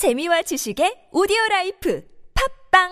재미와 지식의 오디오 라이프 팝빵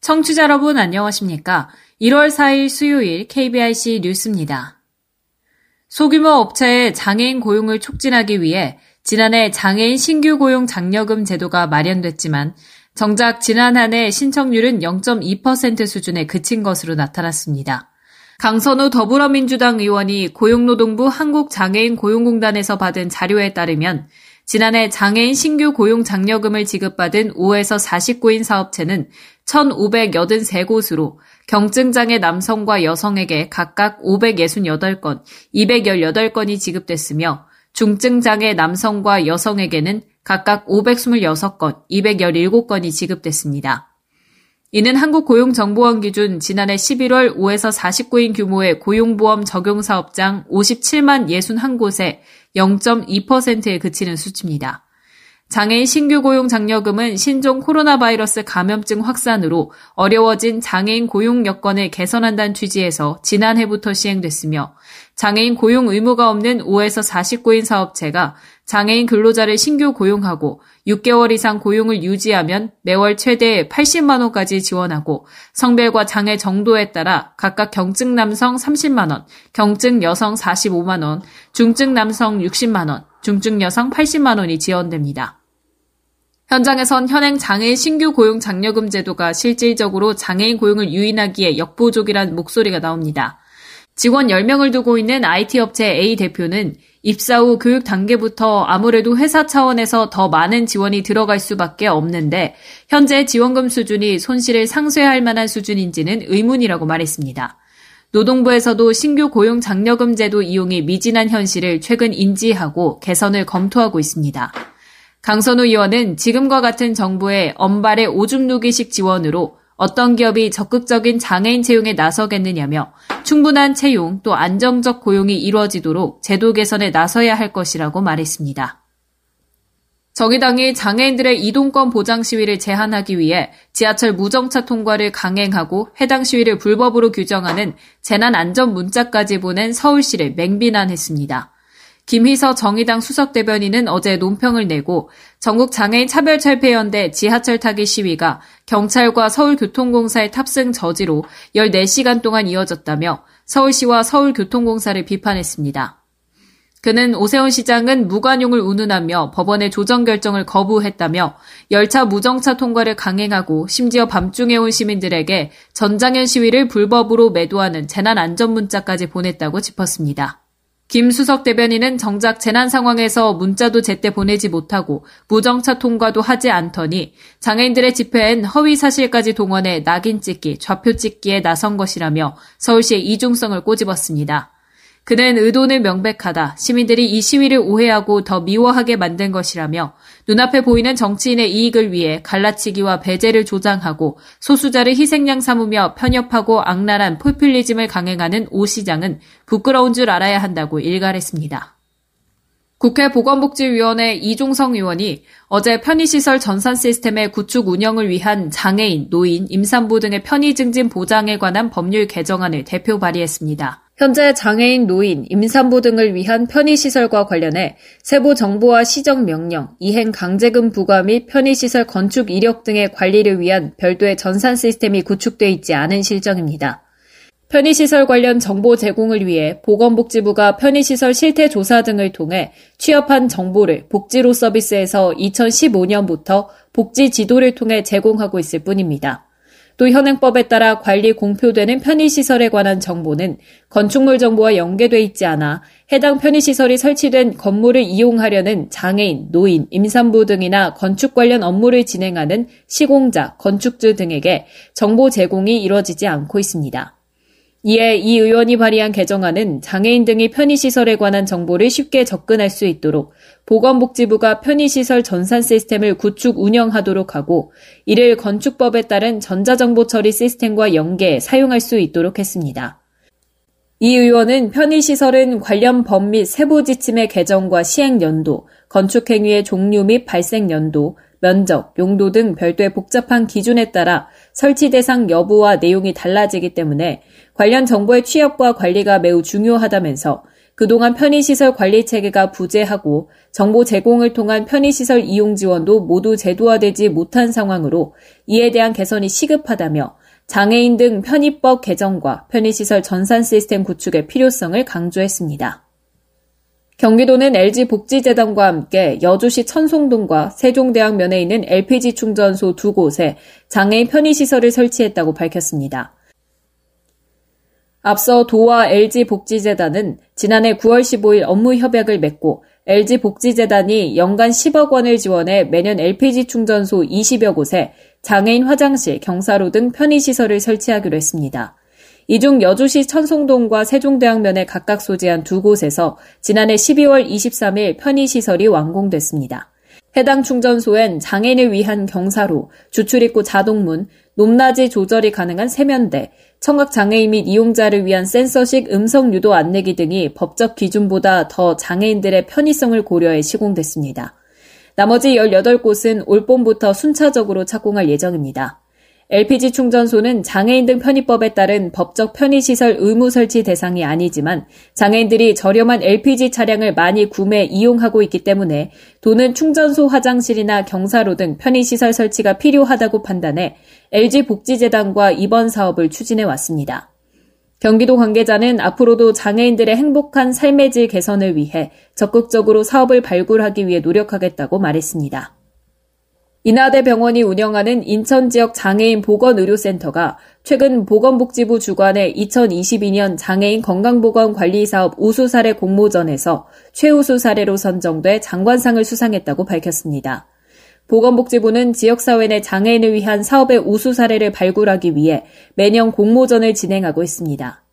청취자 여러분 안녕하십니까? 1월 4일 수요일 KBIC 뉴스입니다. 소규모 업체의 장애인 고용을 촉진하기 위해 지난해 장애인 신규 고용 장려금 제도가 마련됐지만 정작 지난 한 해 신청률은 0.2% 수준에 그친 것으로 나타났습니다. 강선우 더불어민주당 의원이 고용노동부 한국장애인 고용공단에서 받은 자료에 따르면 지난해 장애인 신규 고용 장려금을 지급받은 5에서 49인 사업체는 1,583곳으로 경증장애 남성과 여성에게 각각 568건, 218건이 지급됐으며 중증 장애 남성과 여성에게는 각각 526건, 217건이 지급됐습니다. 이는 한국고용정보원 기준 지난해 11월 5에서 49인 규모의 고용보험 적용사업장 57만 61곳에 0.2%에 그치는 수치입니다. 장애인 신규 고용 장려금은 신종 코로나 바이러스 감염증 확산으로 어려워진 장애인 고용 여건을 개선한다는 취지에서 지난해부터 시행됐으며 장애인 고용 의무가 없는 5에서 49인 사업체가 장애인 근로자를 신규 고용하고 6개월 이상 고용을 유지하면 매월 최대 80만 원까지 지원하고 성별과 장애 정도에 따라 각각 경증 남성 30만 원, 경증 여성 45만 원, 중증 남성 60만 원, 중증 여성 80만 원이 지원됩니다. 현장에선 현행 장애인 신규 고용 장려금 제도가 실질적으로 장애인 고용을 유인하기에 역부족이라는 목소리가 나옵니다. 직원 10명을 두고 있는 IT 업체 A 대표는 입사 후 교육 단계부터 아무래도 회사 차원에서 더 많은 지원이 들어갈 수밖에 없는데 현재 지원금 수준이 손실을 상쇄할 만한 수준인지는 의문이라고 말했습니다. 노동부에서도 신규 고용 장려금 제도 이용이 미진한 현실을 최근 인지하고 개선을 검토하고 있습니다. 강선우 의원은 지금과 같은 정부의 엄발의 오줌 누기식 지원으로 어떤 기업이 적극적인 장애인 채용에 나서겠느냐며 충분한 채용 또 안정적 고용이 이루어지도록 제도 개선에 나서야 할 것이라고 말했습니다. 정의당이 장애인들의 이동권 보장 시위를 제한하기 위해 지하철 무정차 통과를 강행하고 해당 시위를 불법으로 규정하는 재난 안전 문자까지 보낸 서울시를 맹비난했습니다. 김희서 정의당 수석 대변인은 어제 논평을 내고 전국 장애인 차별 철폐연대 지하철 타기 시위가 경찰과 서울교통공사의 탑승 저지로 14시간 동안 이어졌다며 서울시와 서울교통공사를 비판했습니다. 그는 오세훈 시장은 무관용을 운운하며 법원의 조정 결정을 거부했다며 열차 무정차 통과를 강행하고 심지어 밤중에 온 시민들에게 전장현 시위를 불법으로 매도하는 재난 안전 문자까지 보냈다고 짚었습니다. 김 수석 대변인은 정작 재난 상황에서 문자도 제때 보내지 못하고 무정차 통과도 하지 않더니 장애인들의 집회엔 허위 사실까지 동원해 낙인 찍기, 좌표 찍기에 나선 것이라며 서울시의 이중성을 꼬집었습니다. 그는 의도는 명백하다. 시민들이 이 시위를 오해하고 더 미워하게 만든 것이라며 눈앞에 보이는 정치인의 이익을 위해 갈라치기와 배제를 조장하고 소수자를 희생양 삼으며 편협하고 악랄한 포퓰리즘을 강행하는 오 시장은 부끄러운 줄 알아야 한다고 일갈했습니다. 국회 보건복지위원회 이종성 의원이 어제 편의시설 전산 시스템의 구축 운영을 위한 장애인, 노인, 임산부 등의 편의 증진 보장에 관한 법률 개정안을 대표 발의했습니다. 현재 장애인, 노인, 임산부 등을 위한 편의시설과 관련해 세부 정보와 시정 명령, 이행 강제금 부과 및 편의시설 건축 이력 등의 관리를 위한 별도의 전산 시스템이 구축돼 있지 않은 실정입니다. 편의시설 관련 정보 제공을 위해 보건복지부가 편의시설 실태 조사 등을 통해 취업한 정보를 복지로 서비스에서 2015년부터 복지 지도를 통해 제공하고 있을 뿐입니다. 또 현행법에 따라 관리 공표되는 편의시설에 관한 정보는 건축물 정보와 연계돼 있지 않아 해당 편의시설이 설치된 건물을 이용하려는 장애인, 노인, 임산부 등이나 건축 관련 업무를 진행하는 시공자, 건축주 등에게 정보 제공이 이뤄지지 않고 있습니다. 이에 이 의원이 발의한 개정안은 장애인 등이 편의시설에 관한 정보를 쉽게 접근할 수 있도록 보건복지부가 편의시설 전산 시스템을 구축 운영하도록 하고 이를 건축법에 따른 전자정보 처리 시스템과 연계 사용할 수 있도록 했습니다. 이 의원은 편의시설은 관련 법 및 세부 지침의 개정과 시행 연도, 건축행위의 종류 및 발생 연도, 면적, 용도 등 별도의 복잡한 기준에 따라 설치 대상 여부와 내용이 달라지기 때문에 관련 정보의 취합과 관리가 매우 중요하다면서 그동안 편의시설 관리 체계가 부재하고 정보 제공을 통한 편의시설 이용 지원도 모두 제도화되지 못한 상황으로 이에 대한 개선이 시급하다며 장애인 등 편의법 개정과 편의시설 전산 시스템 구축의 필요성을 강조했습니다. 경기도는 LG복지재단과 함께 여주시 천송동과 세종대학면에 있는 LPG 충전소 두 곳에 장애인 편의시설을 설치했다고 밝혔습니다. 앞서 도와 LG복지재단은 지난해 9월 15일 업무 협약을 맺고 LG복지재단이 연간 10억 원을 지원해 매년 LPG 충전소 20여 곳에 장애인 화장실, 경사로 등 편의시설을 설치하기로 했습니다. 이 중 여주시 천송동과 세종대학면에 각각 소재한 두 곳에서 지난해 12월 23일 편의시설이 완공됐습니다. 해당 충전소엔 장애인을 위한 경사로, 주출입구 자동문, 높낮이 조절이 가능한 세면대, 청각 장애인 및 이용자를 위한 센서식 음성 유도 안내기 등이 법적 기준보다 더 장애인들의 편의성을 고려해 시공됐습니다. 나머지 18곳은 올 봄부터 순차적으로 착공할 예정입니다. LPG 충전소는 장애인 등 편의법에 따른 법적 편의시설 의무 설치 대상이 아니지만 장애인들이 저렴한 LPG 차량을 많이 구매 이용하고 있기 때문에 도는 충전소 화장실이나 경사로 등 편의시설 설치가 필요하다고 판단해 LG복지재단과 이번 사업을 추진해 왔습니다. 경기도 관계자는 앞으로도 장애인들의 행복한 삶의 질 개선을 위해 적극적으로 사업을 발굴하기 위해 노력하겠다고 말했습니다. 인하대 병원이 운영하는 인천 지역 장애인 보건의료센터가 최근 보건복지부 주관의 2022년 장애인 건강보건 관리 사업 우수 사례 공모전에서 최우수 사례로 선정돼 장관상을 수상했다고 밝혔습니다. 보건복지부는 지역사회 내 장애인을 위한 사업의 우수 사례를 발굴하기 위해 매년 공모전을 진행하고 있습니다.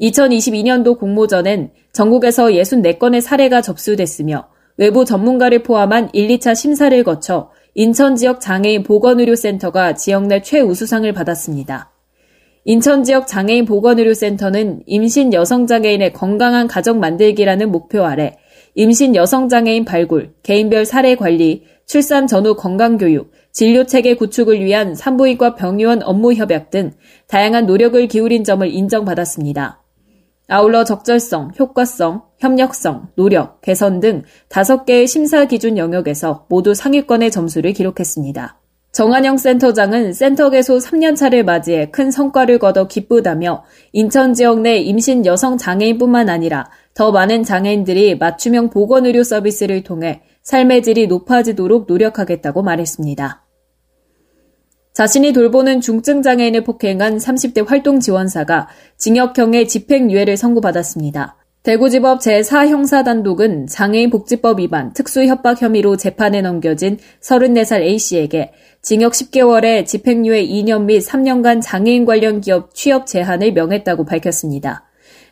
2022년도 공모전엔 전국에서 64건의 사례가 접수됐으며 외부 전문가를 포함한 1, 2차 심사를 거쳐 인천 지역 장애인 보건의료센터가 지역 내 최우수상을 받았습니다. 인천 지역 장애인 보건의료센터는 임신 여성 장애인의 건강한 가정 만들기라는 목표 아래 임신 여성 장애인 발굴, 개인별 사례 관리, 출산 전후 건강교육, 진료 체계 구축을 위한 산부인과 병의원 업무 협약 등 다양한 노력을 기울인 점을 인정받았습니다. 아울러 적절성, 효과성, 협력성, 노력, 개선 등 다섯 개의 심사 기준 영역에서 모두 상위권의 점수를 기록했습니다. 정한영 센터장은 센터 개소 3년차를 맞이해 큰 성과를 거둬 기쁘다며 인천 지역 내 임신 여성 장애인뿐만 아니라 더 많은 장애인들이 맞춤형 보건 의료 서비스를 통해 삶의 질이 높아지도록 노력하겠다고 말했습니다. 자신이 돌보는 중증 장애인을 폭행한 30대 활동 지원사가 징역형의 집행유예를 선고받았습니다. 대구지법 제4형사단독은 장애인 복지법 위반 특수협박 혐의로 재판에 넘겨진 34살 A씨에게 징역 10개월에 집행유예 2년 및 3년간 장애인 관련 기업 취업 제한을 명했다고 밝혔습니다.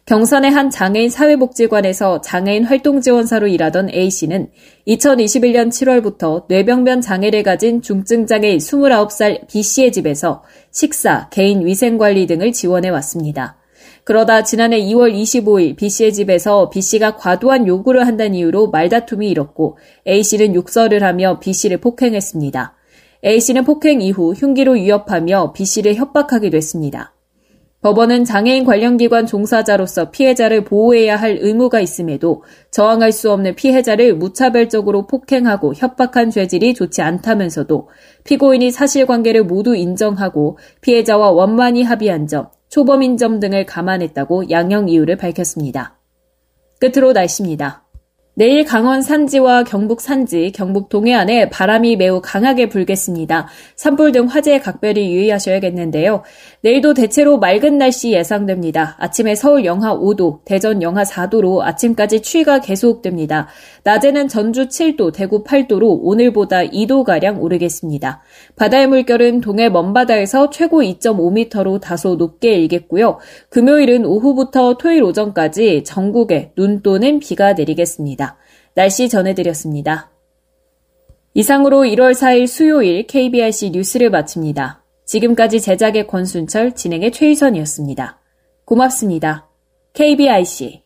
경산의 한 장애인 사회복지관에서 장애인 활동지원사로 일하던 A씨는 2021년 7월부터 뇌병변 장애를 가진 중증장애인 29살 B씨의 집에서 식사, 개인 위생관리 등을 지원해 왔습니다. 그러다 지난해 2월 25일 B씨의 집에서 B씨가 과도한 요구를 한다는 이유로 말다툼이 일었고 A씨는 욕설을 하며 B씨를 폭행했습니다. A씨는 폭행 이후 흉기로 위협하며 B씨를 협박하기도 했습니다. 법원은 장애인 관련 기관 종사자로서 피해자를 보호해야 할 의무가 있음에도 저항할 수 없는 피해자를 무차별적으로 폭행하고 협박한 죄질이 좋지 않다면서도 피고인이 사실관계를 모두 인정하고 피해자와 원만히 합의한 점, 초범인 점 등을 감안했다고 양형 이유를 밝혔습니다. 끝으로 날씨입니다. 내일 강원 산지와 경북 산지, 경북 동해안에 바람이 매우 강하게 불겠습니다. 산불 등 화재에 각별히 유의하셔야겠는데요. 내일도 대체로 맑은 날씨 예상됩니다. 아침에 서울 영하 5도, 대전 영하 4도로 아침까지 추위가 계속됩니다. 낮에는 전주 7도, 대구 8도로 오늘보다 2도가량 오르겠습니다. 바다의 물결은 동해 먼바다에서 최고 2.5m로 다소 높게 일겠고요. 금요일은 오후부터 토요일 오전까지 전국에 눈 또는 비가 내리겠습니다. 날씨 전해드렸습니다. 이상으로 1월 4일 수요일 KBRC 뉴스를 마칩니다. 지금까지 제작의 권순철, 진행의 최희선이었습니다. 고맙습니다. KBIC